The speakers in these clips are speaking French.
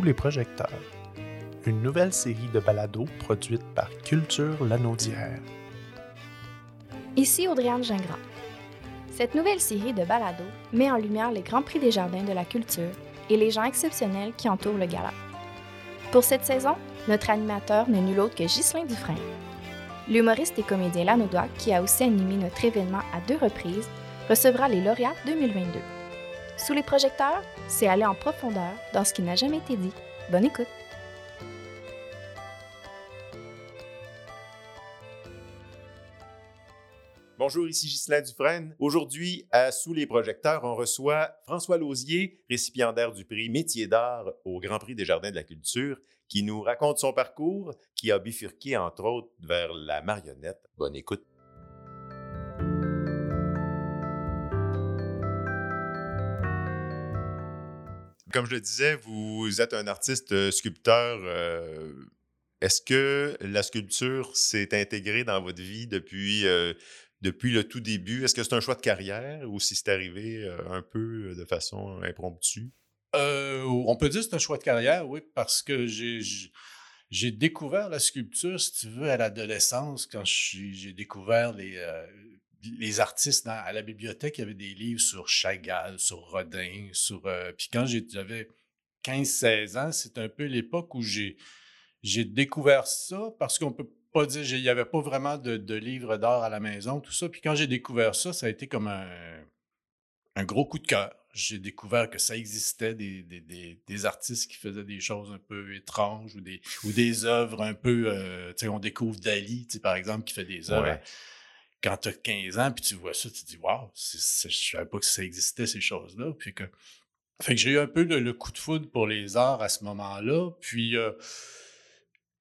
Les projecteurs, une nouvelle série de balados produite par Culture Lanaudière. Ici Audriane Gingras. Cette nouvelle série de balados met en lumière les grands prix des jardins de la culture et les gens exceptionnels qui entourent le gala. Pour cette saison, notre animateur n'est nul autre que Ghislain Dufresne. L'humoriste et comédien Lanaudois, qui a aussi animé notre événement à deux reprises, recevra les lauréats 2022. Sous les projecteurs, c'est aller en profondeur dans ce qui n'a jamais été dit. Bonne écoute! Bonjour, ici Ghislain Dufresne. Aujourd'hui, à Sous les projecteurs, on reçoit François Lausier, récipiendaire du prix Métier d'art au Grand Prix des Jardins de la Culture, qui nous raconte son parcours, qui a bifurqué entre autres vers la marionnette. Bonne écoute. Comme je le disais, vous êtes un artiste euh, sculpteur. euh, Est-ce que la sculpture s'est intégrée dans votre vie depuis, euh, depuis le tout début? Est-ce que c'est un choix de carrière ou si c'est arrivé un peu de façon impromptue? On peut dire que c'est un choix de carrière, oui, parce que j'ai j'ai découvert la sculpture, si tu veux, à l'adolescence, quand j'ai découvert les, les artistes dans- à la bibliothèque. Il y avait des livres sur Chagall, sur Rodin, sur. euh, puis quand j'avais 15-16 ans, c'est un peu l'époque où j'ai j'ai découvert ça parce qu'on peut pas dire, il n'y avait pas vraiment de, de livres d'art à la maison, tout ça. Puis quand j'ai découvert ça, ça a été comme un, un gros coup de cœur. J'ai découvert que ça existait des, des, des- des artistes qui faisaient des choses un peu étranges ou des, ou des œuvres un peu. euh, tu sais, on découvre Dali, par exemple, qui fait des œuvres. Ouais. Quand tu as 15 ans, puis tu vois ça, tu te dis, waouh, je savais pas que ça existait, ces choses-là. Puis que. Fait que j'ai eu un peu le, le coup de foudre pour les arts à ce moment-là. Puis. euh,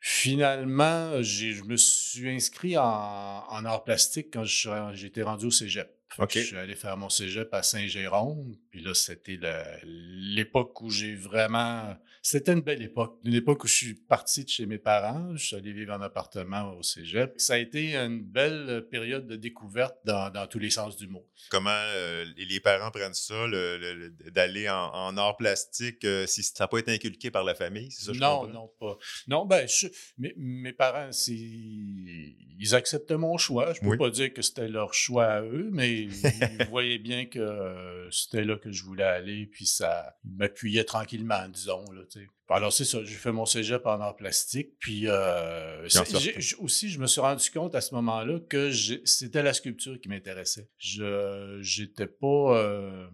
Finalement, je me suis inscrit en, en arts plastiques quand j'étais rendu au cégep. Fait que OK. Je suis allé faire mon cégep à Saint-Jérôme. Puis là, c'était l'époque où j'ai vraiment. C'était une belle époque. Une époque où je suis parti de chez mes parents. Je suis allé vivre en appartement au cégep. Ça a été une belle période de découverte dans, dans tous les sens du mot. Comment euh, les parents prennent ça, le- le- le- d'aller en, en art plastique, euh, si ça n'a pas été inculqué par la famille, c'est ça je non, comprends? non, pas. Non, ben, je- mes, mes parents, c'est- ils acceptaient mon choix. Je peux Oui. pas dire que c'était leur choix à eux, mais ils voyaient bien que euh, c'était là que je voulais aller, puis ça ils m'appuyaient tranquillement, disons. Là, Alors, c'est ça, j'ai fait mon cégep en art plastique, puis euh, Puis aussi, je me suis rendu compte à ce moment-là que j'ai- c'était la sculpture qui m'intéressait. Je j'étais pas... euh,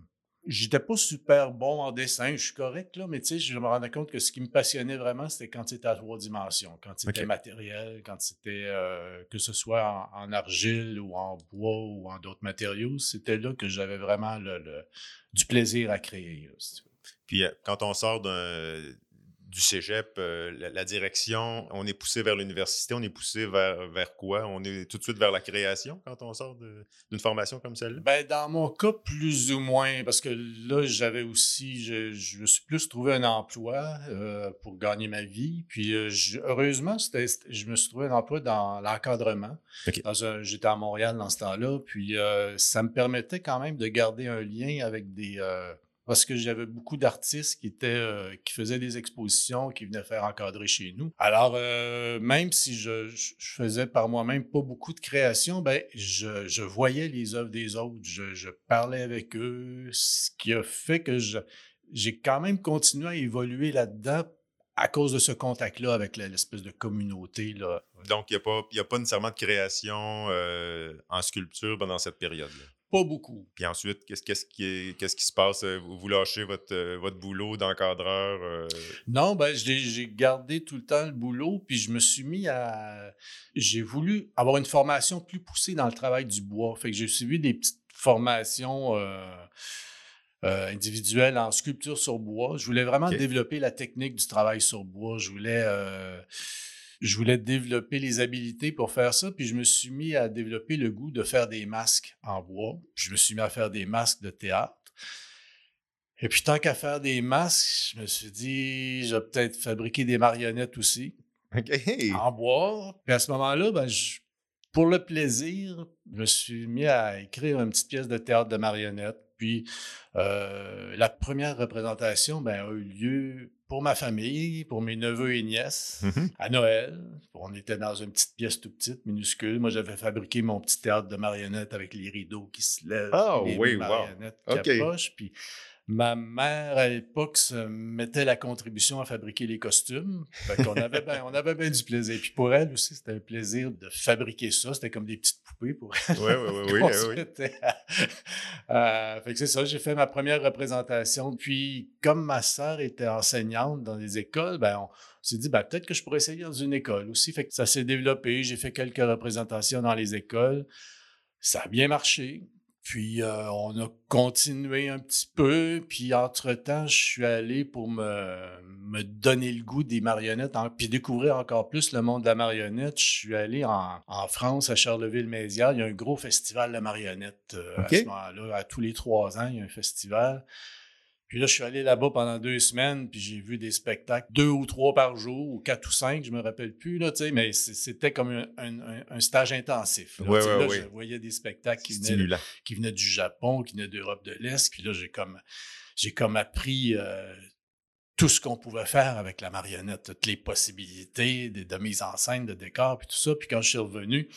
J'étais pas super bon en dessin, je suis correct, là, mais tu sais, je me rendais compte que ce qui me passionnait vraiment, c'était quand c'était à trois dimensions, quand c'était matériel, quand c'était, euh, que ce soit en, en argile ou en bois ou en d'autres matériaux, c'était là que j'avais vraiment le, le- du plaisir à créer. là, si tu veux. Puis euh, quand on sort d'un- du cégep, euh, la, la direction, on est poussé vers l'université, on est poussé vers, vers quoi? On est tout de suite vers la création quand on sort d'une formation comme celle-là? Ben, dans mon cas, plus ou moins, parce que là, j'avais aussi, je, je me suis plus trouvé un emploi euh, pour gagner ma vie. Puis, euh, je- heureusement, je me suis trouvé un emploi dans l'encadrement. OK. Dans un- j'étais à Montréal dans ce temps-là. Puis, ça me permettait quand même de garder un lien avec des. Parce que j'avais beaucoup d'artistes qui étaient euh, qui faisaient des expositions, qui venaient faire encadrer chez nous. Alors, euh, même si je, faisais par moi-même pas beaucoup de création, ben, je, je voyais les œuvres des autres, je, parlais avec eux, ce qui a fait que j'ai quand même continué à évoluer là-dedans à cause de ce contact-là avec l'espèce de communauté. Là. Donc, il n'y a, a pas nécessairement de création euh, en sculpture pendant cette période-là? Pas beaucoup. Puis ensuite, qu'est-ce, qu'est-ce, qui, qu'est-ce qui se passe? Euh, Vous, lâchez votre, euh, votre boulot d'encadreur? euh, Non, ben, j'ai gardé tout le temps le boulot, puis je me suis mis à. J'ai voulu avoir une formation plus poussée dans le travail du bois. Fait que j'ai suivi des petites formations euh, euh, individuelles en sculpture sur bois. Je voulais vraiment développer la technique du travail sur bois. Je voulais. Je voulais développer les habiletés pour faire ça, puis je me suis mis à développer le goût de faire des masques en bois. Je me suis mis à faire des masques de théâtre. Et puis, tant qu'à faire des masques, je me suis dit, je vais peut-être fabriquer des marionnettes aussi, en bois. Puis à ce moment-là, ben, je- pour le plaisir, je me suis mis à écrire une petite pièce de théâtre de marionnettes. Puis, euh, la première représentation ben, a eu lieu pour ma famille, pour mes neveux et nièces, Mhm. à Noël. On était dans une petite pièce tout petite, minuscule. Moi, j'avais fabriqué mon petit théâtre de marionnettes avec les rideaux qui se lèvent, Ah, les oui, wow. marionnettes OK. qui approchent. Puis ma mère, à l'époque, se mettait la contribution à fabriquer les costumes. Fait qu'on avait ben, on avait bien du plaisir. Puis pour elle aussi, c'était un plaisir de fabriquer ça. C'était comme des petites poupées pour elle. Oui, oui, oui, oui, oui, fait que c'est ça, j'ai fait ma première représentation. Puis, comme ma sœur était enseignante dans les écoles, ben, on s'est dit, ben, peut-être que je pourrais essayer dans une école aussi. Fait que ça s'est développé. J'ai fait quelques représentations dans les écoles. Ça a bien marché. Puis, euh, on a continué un petit peu. Puis, entre-temps, je suis allé pour me, me donner le goût des marionnettes, en- puis découvrir encore plus le monde de la marionnette. Je suis allé en, en France, à Charleville-Mézières. Il y a un gros festival de marionnettes euh, à ce moment-là. À tous les trois ans, il y a un festival. Puis là, je suis allé là-bas pendant deux semaines, puis j'ai vu des spectacles, deux ou trois par jour, ou quatre ou cinq, je me rappelle plus, là, tu sais, mais c'était comme un, un- un- un stage intensif. là. Sais, ouais, là. Je voyais des spectacles qui venaient, Stimulant. qui venaient du Japon, qui venaient d'Europe de l'Est, puis là, j'ai comme, j'ai comme appris euh, tout ce qu'on pouvait faire avec la marionnette, toutes les possibilités de, de mise en scène, de décor, puis tout ça. Puis quand je suis revenu,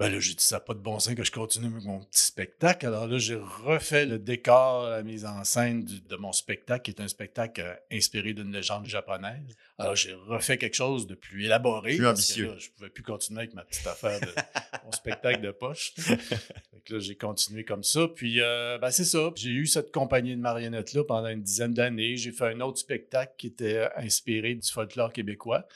ben là, j'ai dit, ça n'a pas de bon sens que je continue avec mon petit spectacle. Alors là, j'ai refait le décor, la mise en scène du- de mon spectacle, qui est un spectacle euh, inspiré d'une légende japonaise. Alors, j'ai refait quelque chose de plus élaboré. Plus parce que ambitieux. là, je ne pouvais plus continuer avec ma petite affaire de mon spectacle de poche. Que là, j'ai continué comme ça. Puis, euh, ben, c'est ça. J'ai eu cette compagnie de marionnettes-là pendant une dizaine d'années. J'ai fait un autre spectacle qui était inspiré du folklore québécois.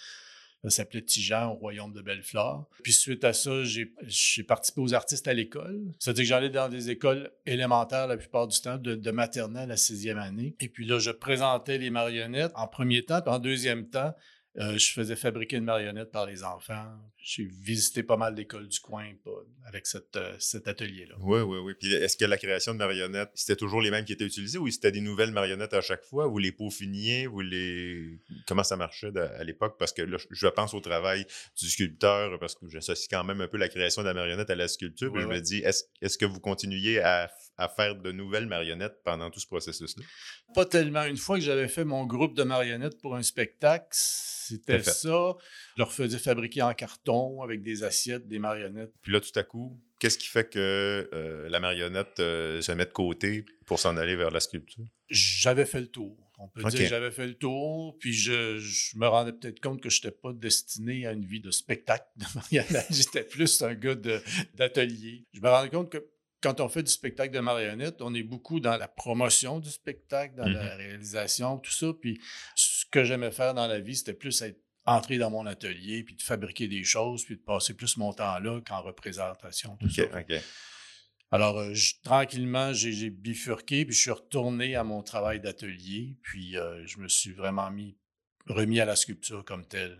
Ça s'appelait Tijan au royaume de Belleflore. Puis suite à ça, j'ai participé aux artistes à l'école. C'est-à-dire que j'allais dans des écoles élémentaires la plupart du temps, de maternelle à sixième année. Et puis là, je présentais les marionnettes en premier temps. Puis en deuxième temps, euh, je faisais fabriquer une marionnette par les enfants. J'ai visité pas mal d'écoles du coin pas- avec cette, euh, cet atelier-là. Oui, oui, oui. Puis est-ce que la création de marionnettes, c'était toujours les mêmes qui étaient utilisées ou c'était des nouvelles marionnettes à chaque fois? Vous les peaufiniez? Vous les... Comment ça marchait à l'époque? Parce que là, je- pense au travail du sculpteur, parce que j'associe quand même un peu la création de la marionnette à la sculpture. puis Ouais, je me dis, est-ce est-ce que vous continuiez à, à faire de nouvelles marionnettes pendant tout ce processus-là? Pas tellement. Une fois que j'avais fait mon groupe de marionnettes pour un spectacle, c'était ça. Je leur faisais fabriquer en carton avec des assiettes, des marionnettes. Puis là, tout à coup, qu'est-ce qui fait que euh, la marionnette euh, se met de côté pour s'en aller vers la sculpture? J'avais fait le tour. On peut dire que j'avais fait le tour, puis je, je me rendais peut-être compte que je n'étais pas destiné à une vie de spectacle de marionnette. J'étais plus un gars d'atelier. Je me rendais compte que quand on fait du spectacle de marionnette, on est beaucoup dans la promotion du spectacle, dans la réalisation, tout ça. Puis ce que j'aimais faire dans la vie, c'était plus être entré dans mon atelier, puis de fabriquer des choses, puis de passer plus mon temps là qu'en représentation, tout OK, ça. OK. Alors, euh, je- tranquillement, j'ai j'ai bifurqué, puis je suis retourné à mon travail d'atelier, puis euh, je me suis vraiment mis, remis à la sculpture comme telle.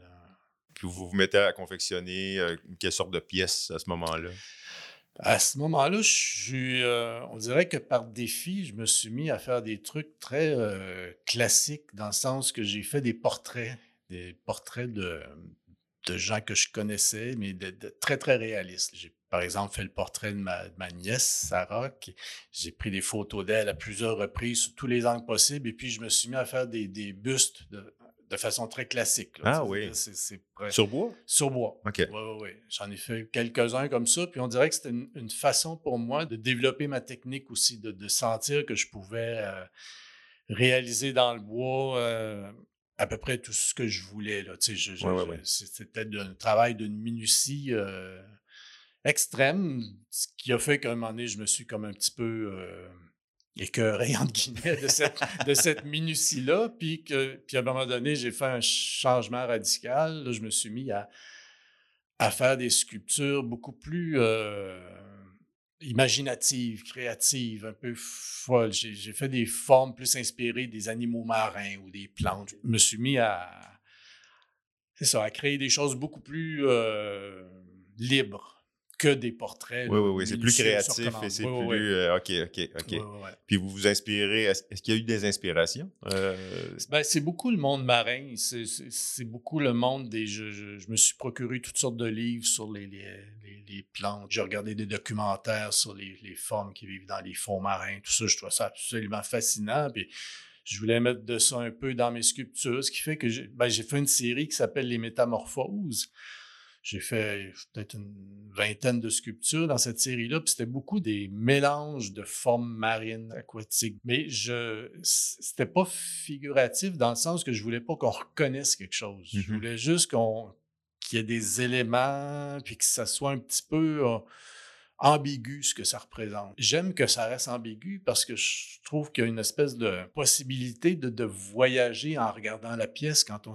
Puis vous vous mettez à confectionner euh, quelle sorte de pièces à ce moment-là? À ce moment-là, euh, on dirait que par défi, je me suis mis à faire des trucs très euh, classiques, dans le sens que j'ai fait des portraits, des portraits de, de gens que je connaissais, mais de, très, très réalistes. J'ai, par exemple, fait le portrait de ma, de ma nièce, Sarah. qui- j'ai pris des photos d'elle à plusieurs reprises, sous tous les angles possibles, et puis je me suis mis à faire des, des bustes de, de façon très classique. là. Ah oui. Sur bois? sur bois. OK. Oui, oui, oui. J'en ai fait quelques-uns comme ça. Puis on dirait que c'était une, une façon pour moi de développer ma technique aussi, de, de sentir que je pouvais euh, réaliser dans le bois euh, à peu près tout ce que je voulais. Là. Tu sais, je- je- Ouais, ouais, je- ouais. C'était un travail d'une minutie euh, extrême, ce qui a fait qu'à un moment donné, je me suis comme un petit peu écœuré, entre guillemets, de cette, de cette minutie-là. Puis, que, puis à un moment donné, j'ai fait un changement radical. Là, je me suis mis à, à faire des sculptures beaucoup plus euh, imaginatives, créatives, un peu folles. J'ai fait des formes plus inspirées des animaux marins ou des plantes. Je me suis mis à, ça, à créer des choses beaucoup plus euh, libres que des portraits. Oui, là, oui, oui. C'est plus créatif et c'est Oui, plus. oui. euh, OK, OK, OK. Puis vous vous inspirez. Est-ce qu'il y a eu des inspirations? Euh, Ben, c'est beaucoup le monde marin. C'est- beaucoup le monde des. Je, je- je me suis procuré toutes sortes de livres sur les, les, les- les plantes. J'ai regardé des documentaires sur les, les formes qui vivent dans les fonds marins. Tout ça, je trouve ça absolument fascinant. Puis je voulais mettre de ça un peu dans mes sculptures, ce qui fait que j'ai ben, fait une série qui s'appelle Les Métamorphoses. J'ai fait peut-être une vingtaine de sculptures dans cette série-là, puis c'était beaucoup des mélanges de formes marines, aquatiques. Mais je, c'était pas figuratif dans le sens que je voulais pas qu'on reconnaisse quelque chose. Je Mm-hmm. voulais juste qu'on, qu'il y ait des éléments, puis que ça soit un petit peu euh, ambigu ce que ça représente. J'aime que ça reste ambigu parce que je trouve qu'il y a une espèce de possibilité de, de voyager en regardant la pièce quand on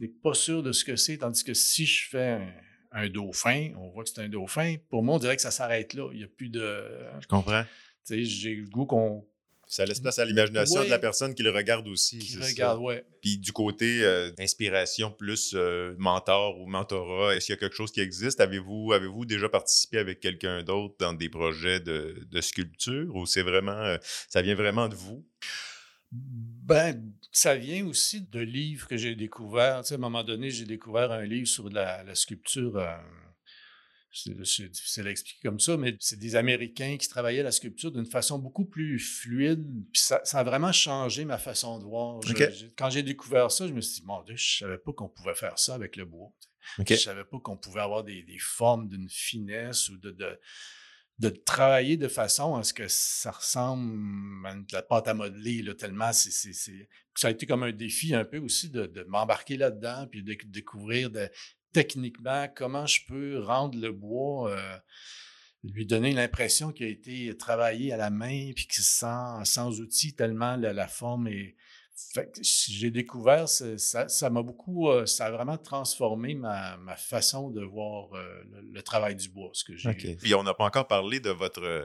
n'est pas sûr de ce que c'est, tandis que si je fais un, un dauphin, on voit que c'est un dauphin, pour moi, on dirait que ça s'arrête là. Il n'y a plus de... Je comprends. Tu sais, j'ai le goût qu'on Ça laisse place à l'imagination de la personne qui le regarde aussi. qui regarde, ouais. Puis du côté euh, inspiration plus euh, mentor ou mentorat, est-ce qu'il y a quelque chose qui existe? Avez-vous avez déjà participé avec quelqu'un d'autre dans des projets de, de sculpture ou c'est vraiment euh, ça vient vraiment de vous? Ben, ça vient aussi de livres que j'ai découverts. Tu sais, à un moment donné, j'ai découvert un livre sur la, la sculpture. euh, c'est difficile à expliquer comme ça, mais c'est des Américains qui travaillaient la sculpture d'une façon beaucoup plus fluide. Puis ça, ça a vraiment changé ma façon de voir. Je- quand j'ai découvert ça, je me suis dit, mon Dieu, je savais pas qu'on pouvait faire ça avec le bois. Je savais pas qu'on pouvait avoir des, des formes d'une finesse ou de, de, de travailler de façon à ce que ça ressemble à la pâte à modeler, là, tellement c'est, Ça a été comme un défi un peu aussi de, m'embarquer là-dedans, puis de découvrir techniquement comment je peux rendre le bois, euh, lui donner l'impression qu'il a été travaillé à la main, puis que sans, sans outils, tellement la, forme est, j'ai découvert, ça m'a beaucoup, euh, ça a vraiment transformé ma, ma façon de voir euh, le, le travail du bois, ce que j'ai. Puis on n'a pas encore parlé de votre euh,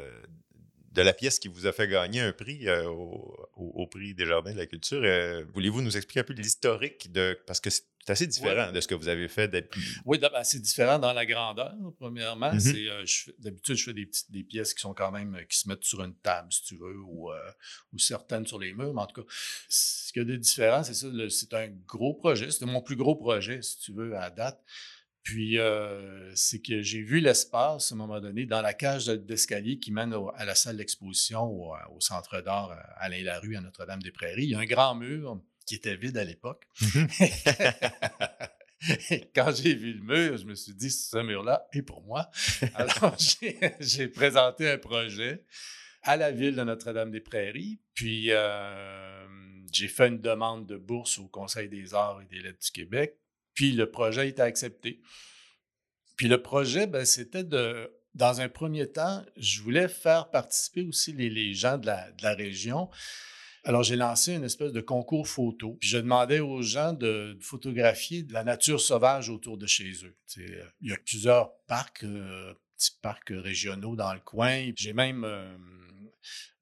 de la pièce qui vous a fait gagner un prix euh, au, prix des Jardins de la Culture. Euh, Voulez-vous nous expliquer un peu l'historique de. Parce que c'est assez différent de ce que vous avez fait depuis. Oui, d'abord, c'est différent dans la grandeur, premièrement. Mhm. C'est, euh, d'habitude, je fais des, petites, des pièces qui sont quand même, qui se mettent sur une table, si tu veux, ou, ou certaines sur les murs. Mais en tout cas, ce qu'il y a de différent, c'est ça, c'est un gros projet. C'était mon plus gros projet, si tu veux, à date. Puis, euh, c'est que j'ai vu l'espace, à un moment donné, dans la cage de- d'escalier qui mène au- à la salle d'exposition au, au Centre d'art euh, Alain Larue à Notre-Dame-des-Prairies. Il y a un grand mur qui était vide à l'époque. Et Quand j'ai vu le mur, je me suis dit, ce mur-là est pour moi. Alors, j'ai- j'ai présenté un projet à la ville de Notre-Dame-des-Prairies. Puis, euh, j'ai fait une demande de bourse au Conseil des arts et des lettres du Québec. Puis, le projet été accepté. Puis, le projet, ben, c'était de, dans un premier temps, je voulais faire participer aussi les, gens de la, de la région. Alors, j'ai lancé une espèce de concours photo. Puis, je demandais aux gens de, photographier de la nature sauvage autour de chez eux. Il y a plusieurs parcs, euh, petits parcs régionaux dans le coin. J'ai même euh,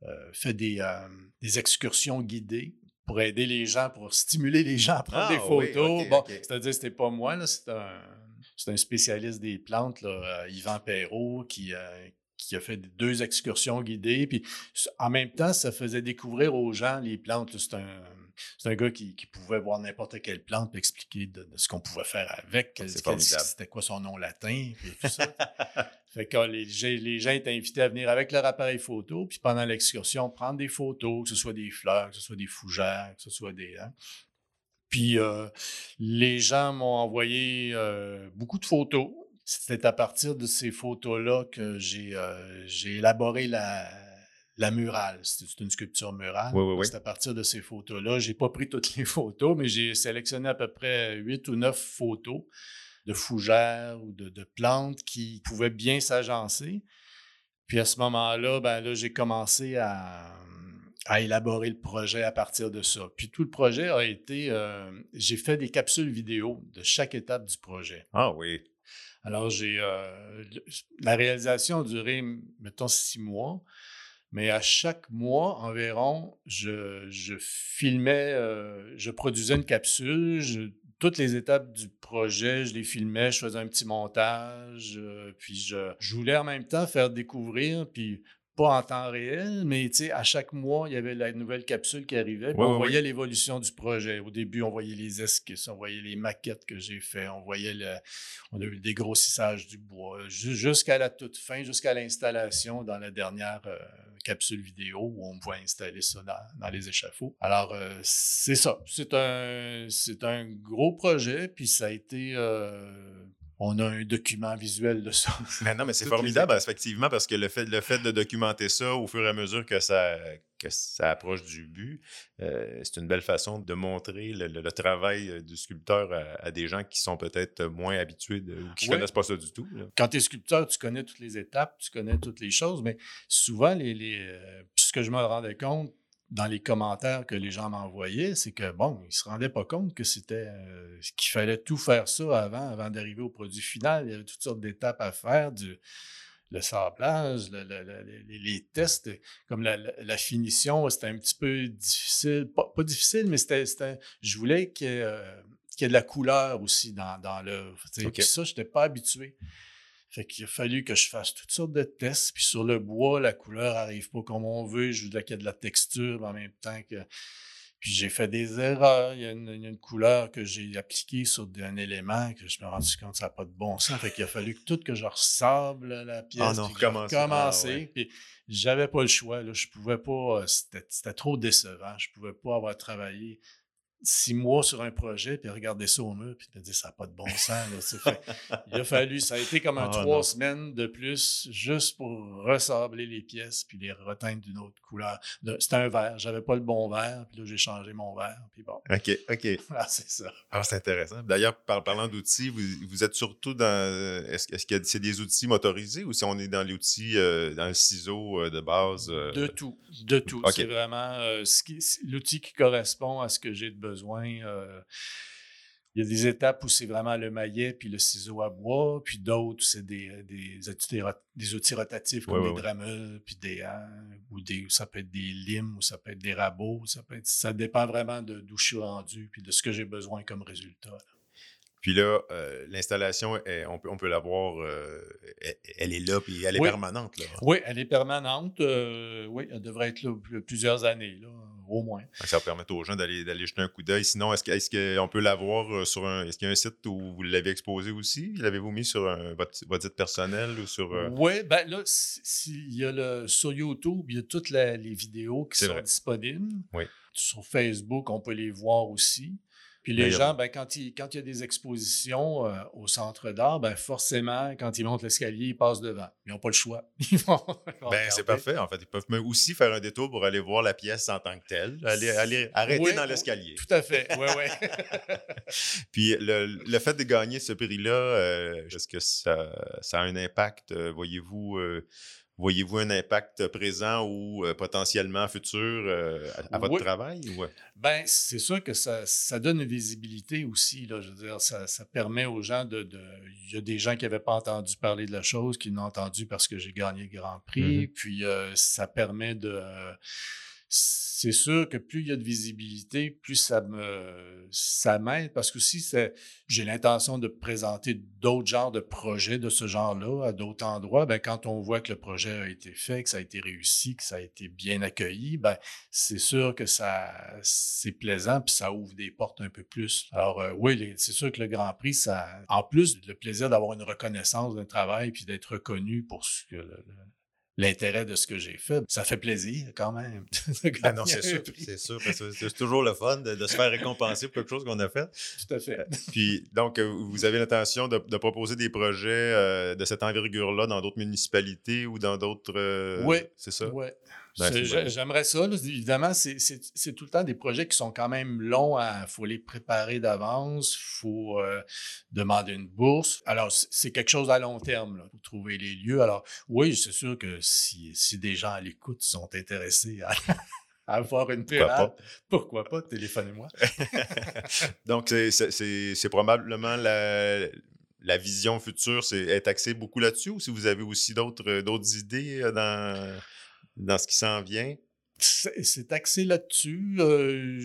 euh, fait des, des excursions guidées pour aider les gens, pour stimuler les gens à prendre Ah, des photos. oui, bon, c'est-à-dire, c'était pas moi, là, c'est un, c'est un spécialiste des plantes, là, euh, Yvan Perrault, qui, euh, qui a fait deux excursions guidées. Puis en même temps, ça faisait découvrir aux gens les plantes. là. C'est un, c'est un gars qui, qui pouvait voir n'importe quelle plante et expliquer de, de ce qu'on pouvait faire avec, quel- C'est quel- formidable. c'était quoi son nom latin, puis tout ça. fait que les, gens- les gens étaient invités à venir avec leur appareil photo, puis pendant l'excursion, prendre des photos, que ce soit des fleurs, que ce soit des fougères, que ce soit des... hein. Puis euh, les gens m'ont envoyé euh, beaucoup de photos. C'était à partir de ces photos-là que j'ai euh, j'ai élaboré la, la murale. C'est une sculpture murale. Oui, oui, oui. C'est à partir de ces photos-là. J'ai pas pris toutes les photos, mais j'ai sélectionné à peu près huit ou neuf photos de fougères ou de, de plantes qui pouvaient bien s'agencer. Puis à ce moment-là, ben là, j'ai commencé à, à élaborer le projet à partir de ça. Puis tout le projet a été, euh, j'ai fait des capsules vidéo de chaque étape du projet. Ah oui. Alors j'ai, euh, la réalisation a duré, mettons, six mois. Mais à chaque mois environ, je, je filmais, euh, je produisais une capsule. je- toutes les étapes du projet, je les filmais, je faisais un petit montage. euh, puis je, je voulais en même temps faire découvrir, puis pas en temps réel, mais tu sais, à chaque mois, il y avait la nouvelle capsule qui arrivait. puis on ouais, voyait l'évolution du projet. Au début, on voyait les esquisses, on voyait les maquettes que j'ai fait, on voyait le, on a eu le dégrossissage du bois, ju- jusqu'à la toute fin, jusqu'à l'installation dans la dernière euh, capsule vidéo où on voit installer ça dans, les échafauds. Alors, c'est ça. C'est un, c'est un gros projet, puis ça a été on a un document visuel de ça. Mais non, mais c'est formidable, effectivement, parce que le fait, le fait de documenter ça au fur et à mesure que ça, que ça approche du but, euh, c'est une belle façon de montrer le, travail euh, du sculpteur à, des gens qui sont peut-être moins habitués ou qui ne connaissent pas ça du tout. Quand tu es sculpteur, tu connais toutes les étapes, tu connais toutes les choses, mais souvent, les, les euh, ce que je me rendais compte, dans les commentaires que les gens m'envoyaient, c'est que bon, ils se rendaient pas compte que c'était euh, qu'il fallait tout faire ça avant, avant d'arriver au produit final. Il y avait toutes sortes d'étapes à faire, du le sablage, les, tests, comme la, finition, c'était un petit peu difficile. Pas, difficile, mais c'était, je voulais qu'il y, ait, de la couleur aussi dans, dans l'œuvre. Puis ça, je n'étais pas habitué. Fait qu'il a fallu que je fasse toutes sortes de tests. Puis sur le bois, la couleur arrive pas comme on veut. Je voudrais qu'il y ait de la texture en même temps que. Puis j'ai fait des erreurs. Il y a une, couleur que j'ai appliquée sur un élément que je me suis rendu compte que ça n'a pas de bon sens. Fait qu'il a fallu que tout que je ressable la pièce. Ah non, recommencer. Ah puis j'avais pas le choix. Là. Je pouvais pas. Euh, c'était trop décevant. Je pouvais pas avoir travaillé six mois sur un projet, puis regarder ça au mur, puis te dire ça n'a pas de bon sens. il a fallu, ça a été comme un ah, trois semaines de plus juste pour ressabler les pièces, puis les reteindre d'une autre couleur. C'était un verre, j'avais pas le bon verre, puis là j'ai changé mon verre, puis bon. OK, OK. Ah, c'est ça. Ah, c'est intéressant. D'ailleurs, par, parlant d'outils, vous, vous, êtes surtout dans. Est-ce qu'il y a des outils motorisés ou si on est dans l'outil, euh, dans le ciseau euh, de base? Euh? De tout. De tout. C'est vraiment l'outil qui correspond à ce que j'ai de besoin besoin. Euh, il y a des étapes où c'est vraiment le maillet puis le ciseau à bois, puis d'autres, c'est des, euh, des, outils, des outils rotatifs comme des ouais. puis des ou des, ça peut être des limes, ou ça peut être des rabots, ça peut être, ça dépend vraiment de d'où je suis rendu, puis de ce que j'ai besoin comme résultat. Puis là, euh, l'installation, on peut, on peut la voir, elle, est là, puis elle est permanente. Là. Oui, elle est permanente. oui, elle devrait être là plusieurs années. Là au moins. Ça va permettre aux gens d'aller, jeter un coup d'œil. Sinon, est-ce, qu'on peut l'avoir euh, sur un. Est-ce qu'il y a un site où vous l'avez exposé aussi? L'avez-vous mis sur votre, site personnel ou sur. Euh? Oui, ben là, il y a le, sur YouTube, il y a toutes les vidéos qui sont disponibles. Oui. Sur Facebook, on peut les voir aussi. Puis les gens, ben, quand, il, quand il y a des expositions euh, au centre d'art, ben, forcément, quand ils montent l'escalier, ils passent devant. Ils n'ont pas le choix. ben, c'est parfait. En fait, ils peuvent aussi faire un détour pour aller voir la pièce en tant que telle. Aller, arrêter dans l'escalier. Tout à fait. Oui, oui. Puis le, fait de gagner ce prix-là, euh, est-ce que ça, ça, a un impact, euh, voyez-vous? Un impact présent ou euh, potentiellement futur euh, à, votre travail? Ben, c'est sûr que ça, donne une visibilité aussi. Là, je veux dire, ça, permet aux gens de. Il y a des gens qui n'avaient pas entendu parler de la chose, qui l'ont entendu parce que j'ai gagné le Grand Prix. Mm-hmm. Puis euh, ça permet de c'est sûr que plus il y a de visibilité, plus ça me ça m'aide parce que si j'ai l'intention de présenter d'autres genres de projets de ce genre-là à d'autres endroits, ben quand on voit que le projet a été fait, que ça a été réussi, que ça a été bien accueilli, ben c'est sûr que ça c'est plaisant puis ça ouvre des portes un peu plus. Alors euh, oui, c'est sûr que le Grand Prix, en plus le plaisir d'avoir une reconnaissance d'un travail puis d'être reconnu pour ce que le, l'intérêt de ce que j'ai fait. Ça fait plaisir quand même. ah non, c'est sûr, c'est sûr. C'est toujours le fun de, se faire récompenser pour quelque chose qu'on a fait. Tout à fait. Euh, puis, donc, euh, vous avez l'intention de, proposer des projets euh, de cette envergure-là dans d'autres municipalités ou dans d'autres... oui. C'est ça? Oui. Ben, j'aimerais ça. Évidemment, c'est tout le temps des projets qui sont quand même longs. Il faut les préparer d'avance. Il faut euh, demander une bourse. Alors, c'est quelque chose à long terme pour trouver les lieux. Alors, oui, c'est sûr que si, des gens à l'écoute sont intéressés à, avoir une pirate, pourquoi pas, téléphonez-moi. Donc, c'est probablement la, la vision future, c'est être axé beaucoup là-dessus ou si vous avez aussi d'autres idées euh, dans dans ce qui s'en vient? C'est axé là-dessus. Euh,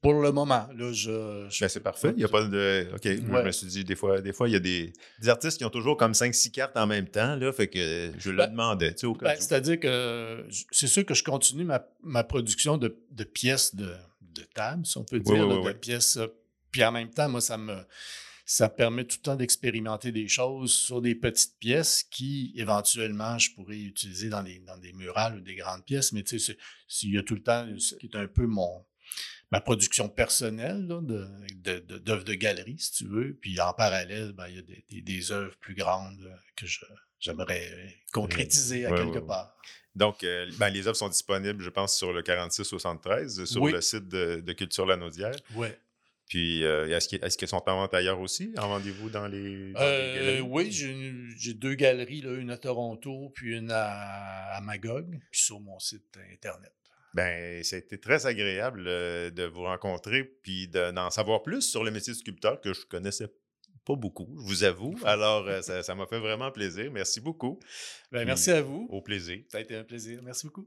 pour le moment, là, je. Ben, c'est parfait. Il n'y a pas de. OK. je me suis dit, des fois, des fois il y a des, artistes qui ont toujours comme 5-6 cartes en même temps. Là, fait que je le ben, demandais. Ben, c'est-à-dire que c'est sûr que je continue ma, production de, pièces de, table, si on peut dire, de pièces. Puis en même temps, moi, ça me ça permet tout le temps d'expérimenter des choses sur des petites pièces qui, éventuellement, je pourrais utiliser dans, les, dans des murales ou des grandes pièces. Mais tu sais, s'il y a tout le temps, ce qui est un peu mon, ma production personnelle d'œuvres de, de, de, galerie, si tu veux. Puis en parallèle, ben, il y a des, des, des œuvres plus grandes que j'aimerais concrétiser à quelque part. Donc, euh, ben, les œuvres sont disponibles, je pense, sur le 4673, sur le site de, Culture Lanaudière. Puis, euh, est-ce qu'elles sont en vente ailleurs aussi? En vendez-vous dans les, euh? Oui, j'ai deux galeries, là, une à Toronto, puis une à, Magog, puis sur mon site Internet. Ben, ça a été très agréable de vous rencontrer, puis d'en savoir plus sur le métier de sculpteur que je connaissais pas beaucoup, je vous avoue. Alors, ça m'a fait vraiment plaisir. Merci beaucoup. Ben, merci à vous. Au plaisir. Ça a été un plaisir. Merci beaucoup.